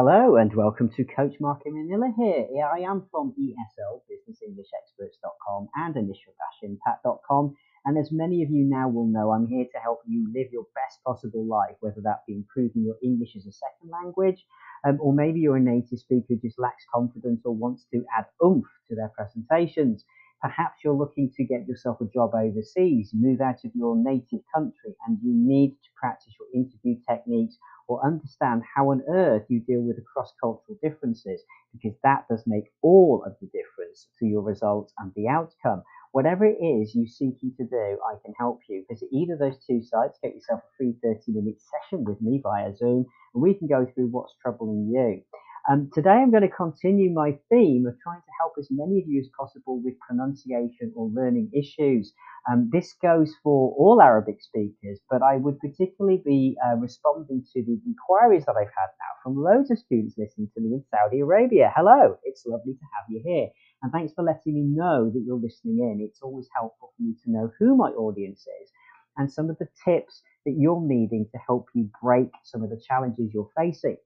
Hello and welcome to Coach Mark Manila here. I am from ESL, businessenglishexperts.com and initial-impact.com. And as many of you now will know, I'm here to help you live your best possible life, whether that be improving your English as a second language, um, or maybe you're a native speaker who just lacks confidence or wants to add oomph to their presentations. Perhaps you're looking to get yourself a job overseas, move out of your native country, and you need to practice your interview techniques or understand how on earth you deal with the cross cultural differences, because that does make all of the difference to your results and the outcome. Whatever it is you're seeking to do, I can help you. Visit either of those two sites, get yourself a free 30 minute session with me via Zoom, and we can go through what's troubling you. Um, today I'm going to continue my theme of trying to help as many of you as possible with pronunciation or learning issues. Um, this goes for all Arabic speakers, but I would particularly be uh, responding to the inquiries that I've had now from loads of students listening to me in Saudi Arabia. Hello, it's lovely to have you here. And thanks for letting me know that you're listening in. It's always helpful for me to know who my audience is and some of the tips that you're needing to help you break some of the challenges you're facing.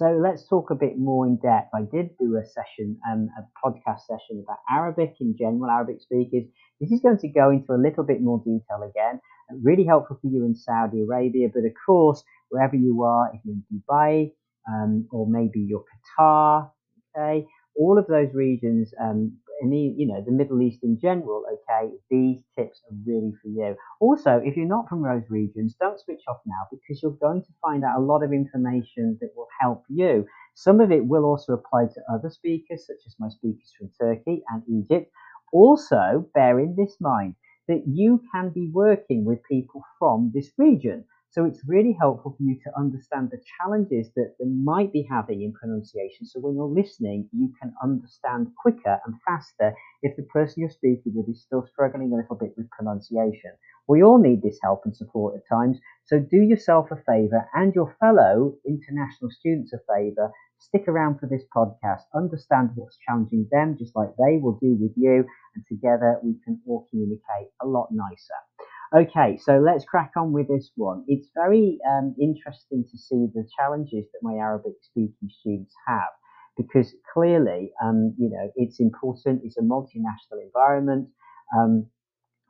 So let's talk a bit more in depth. I did do a session, um, a podcast session about Arabic in general, Arabic speakers. This is going to go into a little bit more detail again. Really helpful for you in Saudi Arabia, but of course, wherever you are, if you're in Dubai, um, or maybe you're Qatar, okay, all of those regions, um, in the, you know, the Middle East in general, okay, these tips are really for you. Also, if you're not from those regions, don't switch off now because you're going to find out a lot of information that will help you. Some of it will also apply to other speakers, such as my speakers from Turkey and Egypt. Also, bear in this mind that you can be working with people from this region. So it's really helpful for you to understand the challenges that they might be having in pronunciation. So when you're listening, you can understand quicker and faster if the person you're speaking with is still struggling a little bit with pronunciation. We all need this help and support at times. So do yourself a favor and your fellow international students a favor. Stick around for this podcast, understand what's challenging them, just like they will do with you, and together we can all communicate a lot nicer. Okay, so let's crack on with this one. It's very um, interesting to see the challenges that my Arabic speaking students have because clearly, um, you know, it's important, it's a multinational environment. Um,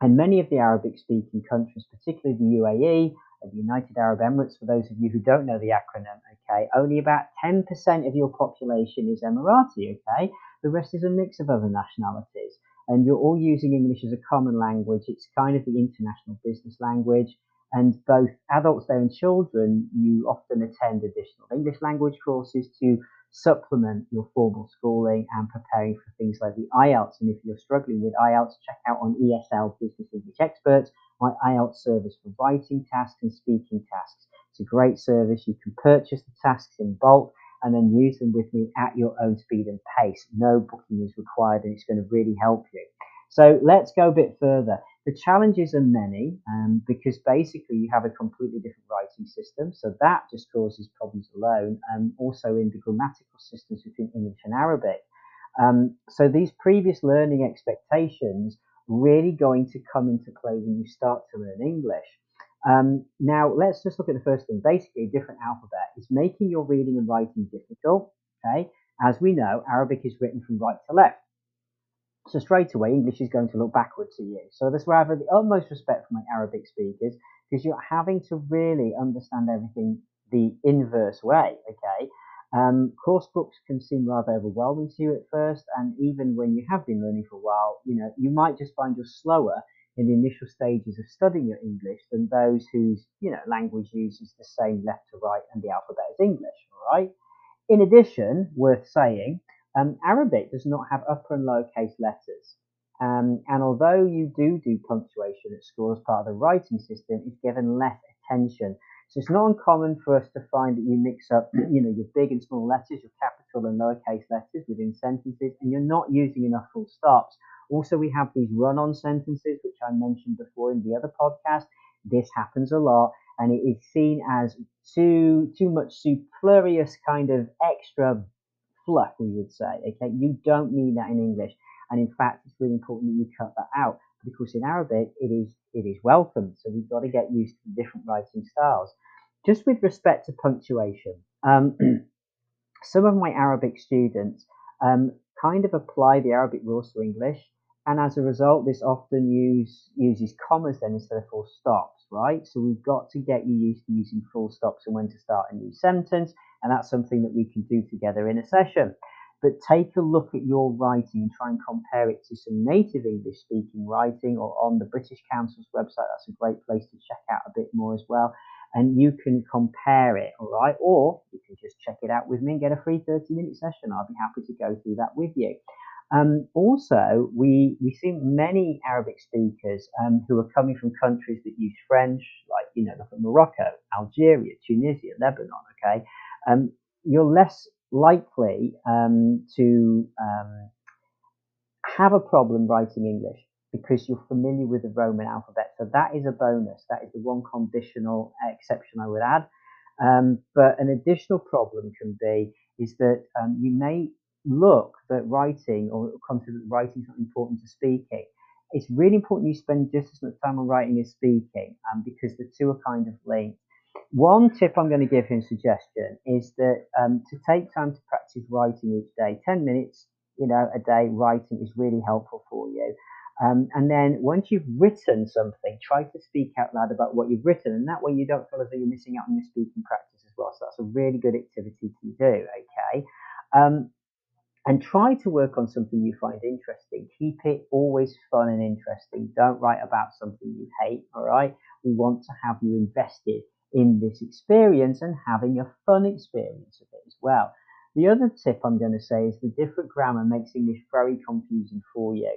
and many of the Arabic speaking countries, particularly the UAE, the United Arab Emirates, for those of you who don't know the acronym, okay, only about 10% of your population is Emirati, okay? The rest is a mix of other nationalities and you're all using English as a common language. It's kind of the international business language. And both adults there and children, you often attend additional English language courses to supplement your formal schooling and preparing for things like the IELTS. And if you're struggling with IELTS, check out on ESL Business English Experts, my IELTS service for writing tasks and speaking tasks. It's a great service. You can purchase the tasks in bulk and then use them with me at your own speed and pace. No booking is required and it's going to really help you. So let's go a bit further. The challenges are many um, because basically you have a completely different writing system. So that just causes problems alone. And um, also in the grammatical systems between English and Arabic. Um, so these previous learning expectations really going to come into play when you start to learn English. Um, now, let's just look at the first thing. Basically, a different alphabet is making your reading and writing difficult. Okay, as we know, Arabic is written from right to left. So straight away, English is going to look backwards to you. So that's rather the utmost respect for my Arabic speakers because you're having to really understand everything the inverse way. Okay. Um, course books can seem rather overwhelming to you at first, and even when you have been learning for a while, you know you might just find you're slower in the initial stages of studying your English than those whose you know language uses the same left to right and the alphabet as English. All right. In addition, worth saying, um, Arabic does not have upper and lowercase letters. Um, and although you do do punctuation at school as part of the writing system, it's given less attention. So it's not uncommon for us to find that you mix up, you know, your big and small letters, your capital and lowercase letters within sentences, and you're not using enough full stops also, we have these run-on sentences, which I mentioned before in the other podcast. This happens a lot, and it is seen as too too much superfluous kind of extra fluff, we would say. Okay, you don't need that in English, and in fact, it's really important that you cut that out. But of course, in Arabic, it is it is welcome. So we've got to get used to the different writing styles. Just with respect to punctuation. Um, some of my Arabic students um, kind of apply the Arabic rules to English, and as a result, this often use, uses commas then instead of full stops, right? So we've got to get you used to using full stops and when to start a new sentence, and that's something that we can do together in a session. But take a look at your writing and try and compare it to some native English speaking writing or on the British Council's website. That's a great place to check out a bit more as well and you can compare it, all right? Or you can just check it out with me and get a free 30 minute session. I'll be happy to go through that with you. Um, also, we, we see many Arabic speakers um, who are coming from countries that use French, like, you know, look at Morocco, Algeria, Tunisia, Lebanon, okay? Um, you're less likely um, to um, have a problem writing English because you're familiar with the Roman alphabet. So that is a bonus. That is the one conditional exception I would add. Um, but an additional problem can be is that you may look that writing or consider that writing is important to speaking. It's really important you spend just as much time on writing as speaking um, because the two are kind of linked. One tip I'm going to give him suggestion is that um, to take time to practice writing each day, 10 minutes, you know, a day writing is really helpful for you. Um, and then once you've written something, try to speak out loud about what you've written, and that way you don't feel as though you're missing out on your speaking practice as well. So that's a really good activity to do. Okay. Um, and try to work on something you find interesting. Keep it always fun and interesting. Don't write about something you hate. All right. We want to have you invested in this experience and having a fun experience of it as well. The other tip I'm going to say is the different grammar makes English very confusing for you.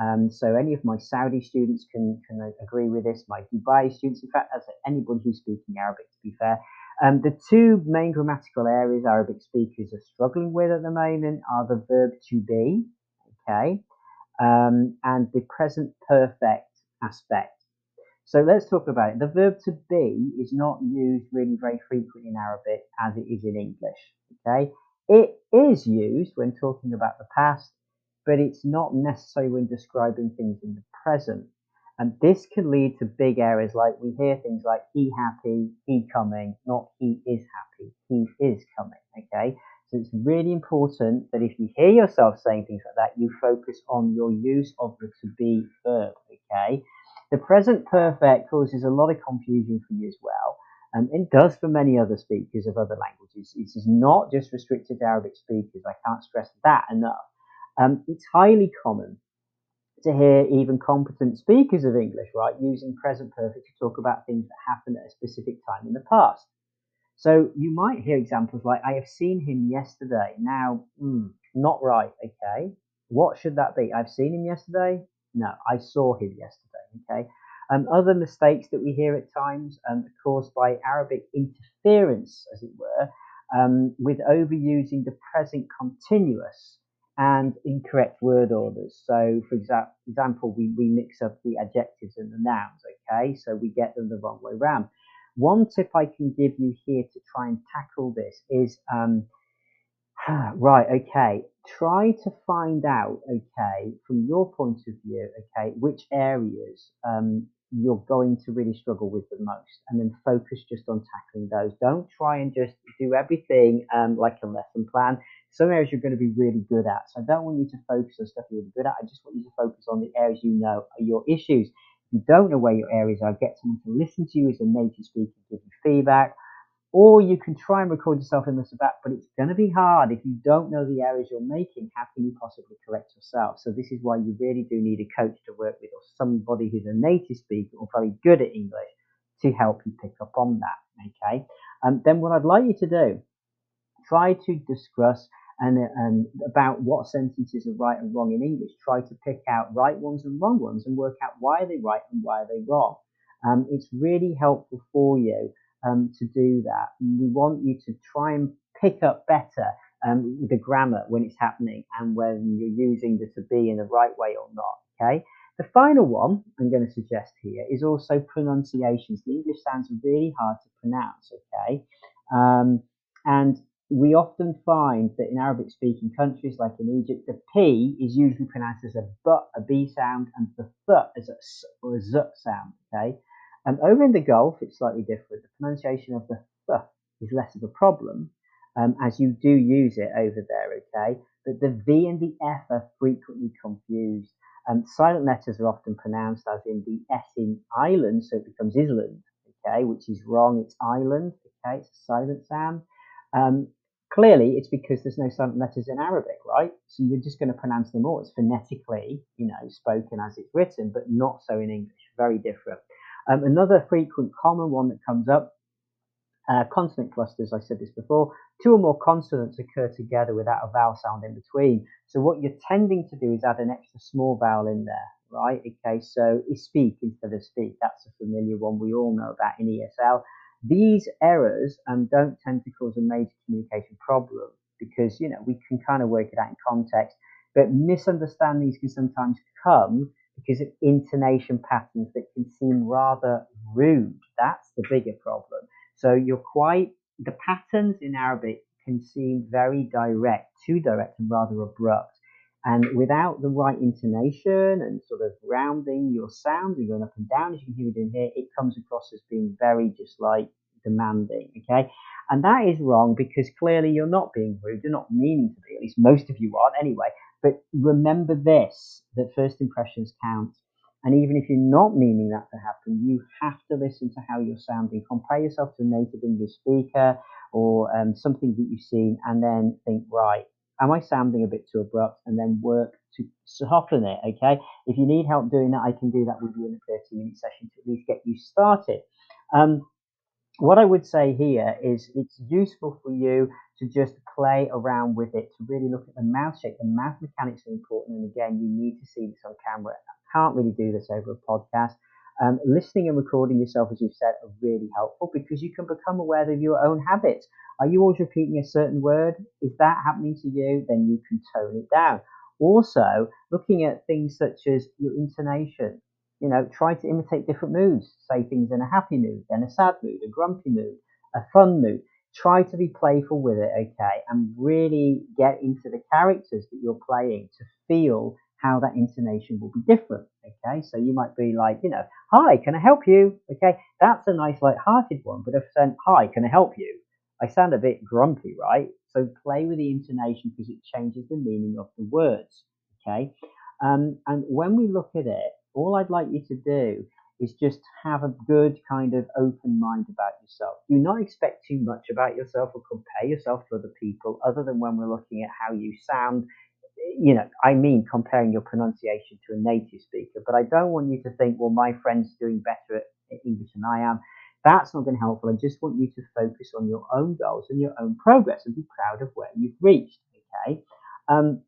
Um, so any of my Saudi students can, can agree with this, my Dubai students, in fact, as anybody who's speaking Arabic, to be fair. Um, the two main grammatical areas Arabic speakers are struggling with at the moment are the verb to be, okay, um, and the present perfect aspect. So let's talk about it. The verb to be is not used really very frequently in Arabic as it is in English, okay. It is used when talking about the past but it's not necessary when describing things in the present. And this can lead to big errors like we hear things like he happy, he coming, not he is happy, he is coming. Okay. So it's really important that if you hear yourself saying things like that, you focus on your use of the to be verb. Okay. The present perfect causes a lot of confusion for you as well. And it does for many other speakers of other languages. This is not just restricted to Arabic speakers. I can't stress that enough. Um, it's highly common to hear even competent speakers of English, right, using present perfect to talk about things that happened at a specific time in the past. So you might hear examples like, I have seen him yesterday. Now, mm, not right, okay? What should that be? I've seen him yesterday? No, I saw him yesterday, okay? Um, other mistakes that we hear at times um, caused by Arabic interference, as it were, um, with overusing the present continuous and incorrect word orders. So, for exa- example, we, we mix up the adjectives and the nouns, okay? So we get them the wrong way around. One tip I can give you here to try and tackle this is, um, right, okay, try to find out, okay, from your point of view, okay, which areas um, you're going to really struggle with the most and then focus just on tackling those. Don't try and just do everything um, like a lesson plan. Some areas you're going to be really good at. So I don't want you to focus on stuff you're really good at. I just want you to focus on the areas you know are your issues. If you don't know where your areas are, get someone to listen to you as a native speaker, give you feedback or you can try and record yourself in the sabbat, but it's going to be hard if you don't know the areas you're making. How can you possibly correct yourself? So this is why you really do need a coach to work with, or somebody who's a native speaker or very good at English to help you pick up on that. Okay. Um, then what I'd like you to do, try to discuss and, and about what sentences are right and wrong in English. Try to pick out right ones and wrong ones and work out why they're right and why they're wrong. Um, it's really helpful for you um, to do that. We want you to try and pick up better um, the grammar when it's happening and when you're using the to be in the right way or not. Okay. The final one I'm going to suggest here is also pronunciations. The English sounds are really hard to pronounce. Okay. Um, and we often find that in Arabic speaking countries like in Egypt, the P is usually pronounced as a B sound, and the th as a s or a z sound. Okay. and over in the Gulf, it's slightly different. The pronunciation of the th is less of a problem. um, as you do use it over there, okay? But the V and the F are frequently confused. Um, silent letters are often pronounced as in the S in island, so it becomes island, okay, which is wrong. It's island, okay, it's a silent sound. Um, clearly, it's because there's no silent letters in Arabic, right? So you're just going to pronounce them all. It's phonetically, you know, spoken as it's written, but not so in English. Very different. Um, another frequent common one that comes up uh, consonant clusters, I said this before, two or more consonants occur together without a vowel sound in between. So what you're tending to do is add an extra small vowel in there, right? Okay, so speak instead of speak. That's a familiar one. We all know about in ESL. These errors um, don't tend to cause a major communication problem because, you know, we can kind of work it out in context. But misunderstandings can sometimes come because of intonation patterns that can seem rather rude. That's the bigger problem. So you're quite, the patterns in Arabic can seem very direct, too direct and rather abrupt. And without the right intonation and sort of rounding your sound and going up and down, as you can hear me doing here, it comes across as being very just like demanding. Okay. And that is wrong because clearly you're not being rude. You're not meaning to be. At least most of you aren't anyway. But remember this that first impressions count. And even if you're not meaning that to happen, you have to listen to how you're sounding. Compare yourself to a native English speaker or um, something that you've seen, and then think, right, am I sounding a bit too abrupt? And then work to soften it. Okay. If you need help doing that, I can do that with you in a 30 minute session to at least get you started. Um, what I would say here is it's useful for you to just play around with it, to really look at the mouth shape. The mouth mechanics are important. And again, you need to see this on camera I can't really do this over a podcast. Um, listening and recording yourself, as you've said, are really helpful because you can become aware of your own habits. Are you always repeating a certain word? Is that happening to you? Then you can tone it down. Also, looking at things such as your intonation. You know, try to imitate different moods. Say things in a happy mood, then a sad mood, a grumpy mood, a fun mood. Try to be playful with it, okay, and really get into the characters that you're playing to feel how that intonation will be different. Okay, so you might be like, you know, hi, can I help you? Okay, that's a nice light-hearted one. But if I said, hi, can I help you? I sound a bit grumpy, right? So play with the intonation because it changes the meaning of the words. Okay, um, and when we look at it, all I'd like you to do is just have a good kind of open mind about yourself. Do not expect too much about yourself or compare yourself to other people, other than when we're looking at how you sound you know, I mean comparing your pronunciation to a native speaker, but I don't want you to think, well, my friend's doing better at English than I am. That's not going to help. I just want you to focus on your own goals and your own progress and be proud of where you've reached. Okay. Um,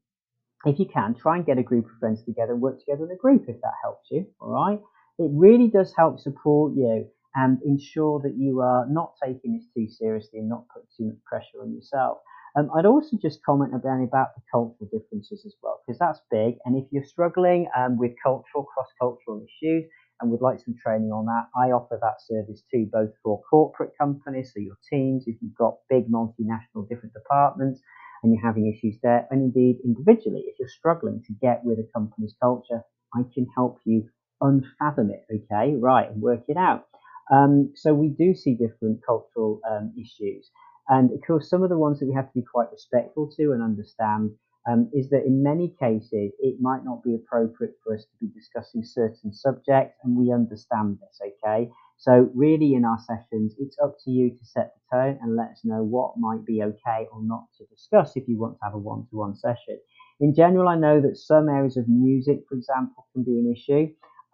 if you can, try and get a group of friends together and work together in a group if that helps you. All right. It really does help support you and ensure that you are not taking this too seriously and not putting too much pressure on yourself. Um, I'd also just comment about, about the cultural differences as well, because that's big. And if you're struggling um, with cultural, cross-cultural issues and would like some training on that, I offer that service too, both for corporate companies, so your teams, if you've got big multinational different departments and you're having issues there, and indeed individually, if you're struggling to get with a company's culture, I can help you unfathom it, okay, right, and work it out. Um, so we do see different cultural um, issues. And of course, some of the ones that we have to be quite respectful to and understand um, is that in many cases it might not be appropriate for us to be discussing certain subjects, and we understand this, okay? So, really, in our sessions, it's up to you to set the tone and let us know what might be okay or not to discuss if you want to have a one to one session. In general, I know that some areas of music, for example, can be an issue.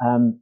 Um,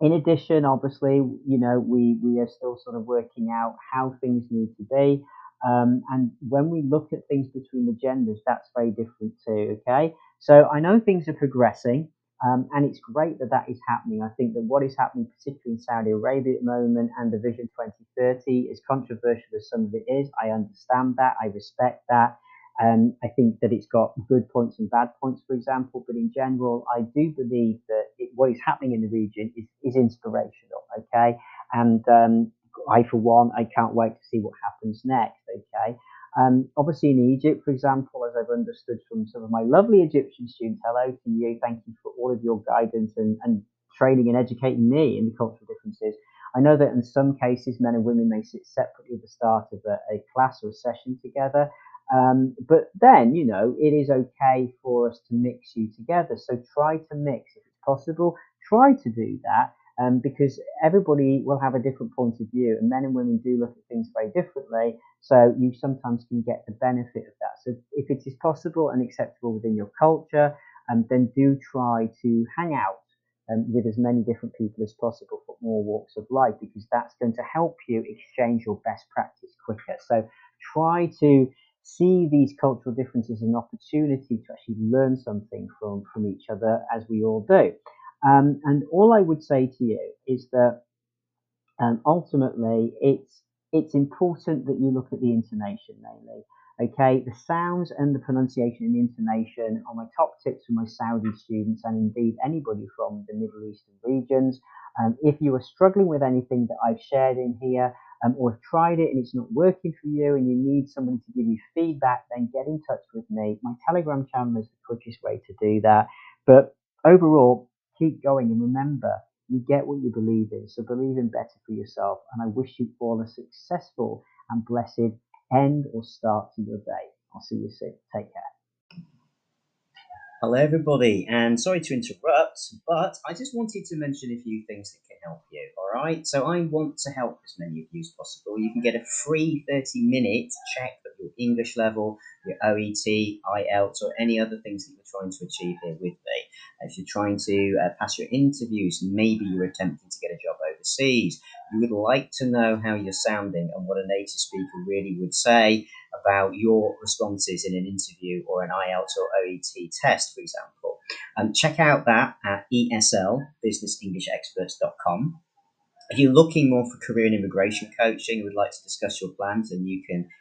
in addition, obviously, you know, we, we are still sort of working out how things need to be. Um, and when we look at things between the genders, that's very different too. Okay. So I know things are progressing. Um, and it's great that that is happening. I think that what is happening, particularly in Saudi Arabia at the moment, and the Vision 2030, is controversial as some of it is. I understand that. I respect that. Um, I think that it's got good points and bad points, for example, but in general, I do believe that it, what is happening in the region is, is inspirational, okay? And um, I, for one, I can't wait to see what happens next, okay? Um, obviously, in Egypt, for example, as I've understood from some of my lovely Egyptian students, hello to you. Thank you for all of your guidance and, and training and educating me in the cultural differences. I know that in some cases, men and women may sit separately at the start of a, a class or a session together. Um, but then, you know, it is okay for us to mix you together. So try to mix if it's possible. Try to do that um, because everybody will have a different point of view, and men and women do look at things very differently. So you sometimes can get the benefit of that. So if it is possible and acceptable within your culture, um, then do try to hang out um, with as many different people as possible for more walks of life because that's going to help you exchange your best practice quicker. So try to see these cultural differences as an opportunity to actually learn something from, from each other as we all do. Um, and all I would say to you is that um, ultimately it's it's important that you look at the intonation mainly. Okay, the sounds and the pronunciation and intonation are my top tips for my Saudi students and indeed anybody from the Middle Eastern regions. Um, if you are struggling with anything that I've shared in here, um, or have tried it and it's not working for you and you need somebody to give you feedback, then get in touch with me. My Telegram channel is the quickest way to do that. But overall, keep going and remember, you get what you believe in. So believe in better for yourself. And I wish you all a successful and blessed end or start to your day. I'll see you soon. Take care. Hello, everybody, and sorry to interrupt, but I just wanted to mention a few things that can help you. All right, so I want to help as many of you as possible. You can get a free 30 minute check of your English level, your OET, IELTS, or any other things that you're trying to achieve here with me. If you're trying to uh, pass your interviews, maybe you're attempting to get a job overseas, you would like to know how you're sounding and what a native speaker really would say about your responses in an interview or an IELTS or OET test, for example. Um, check out that at ESL, businessenglishexperts.com. If you're looking more for career and immigration coaching and would like to discuss your plans, then you can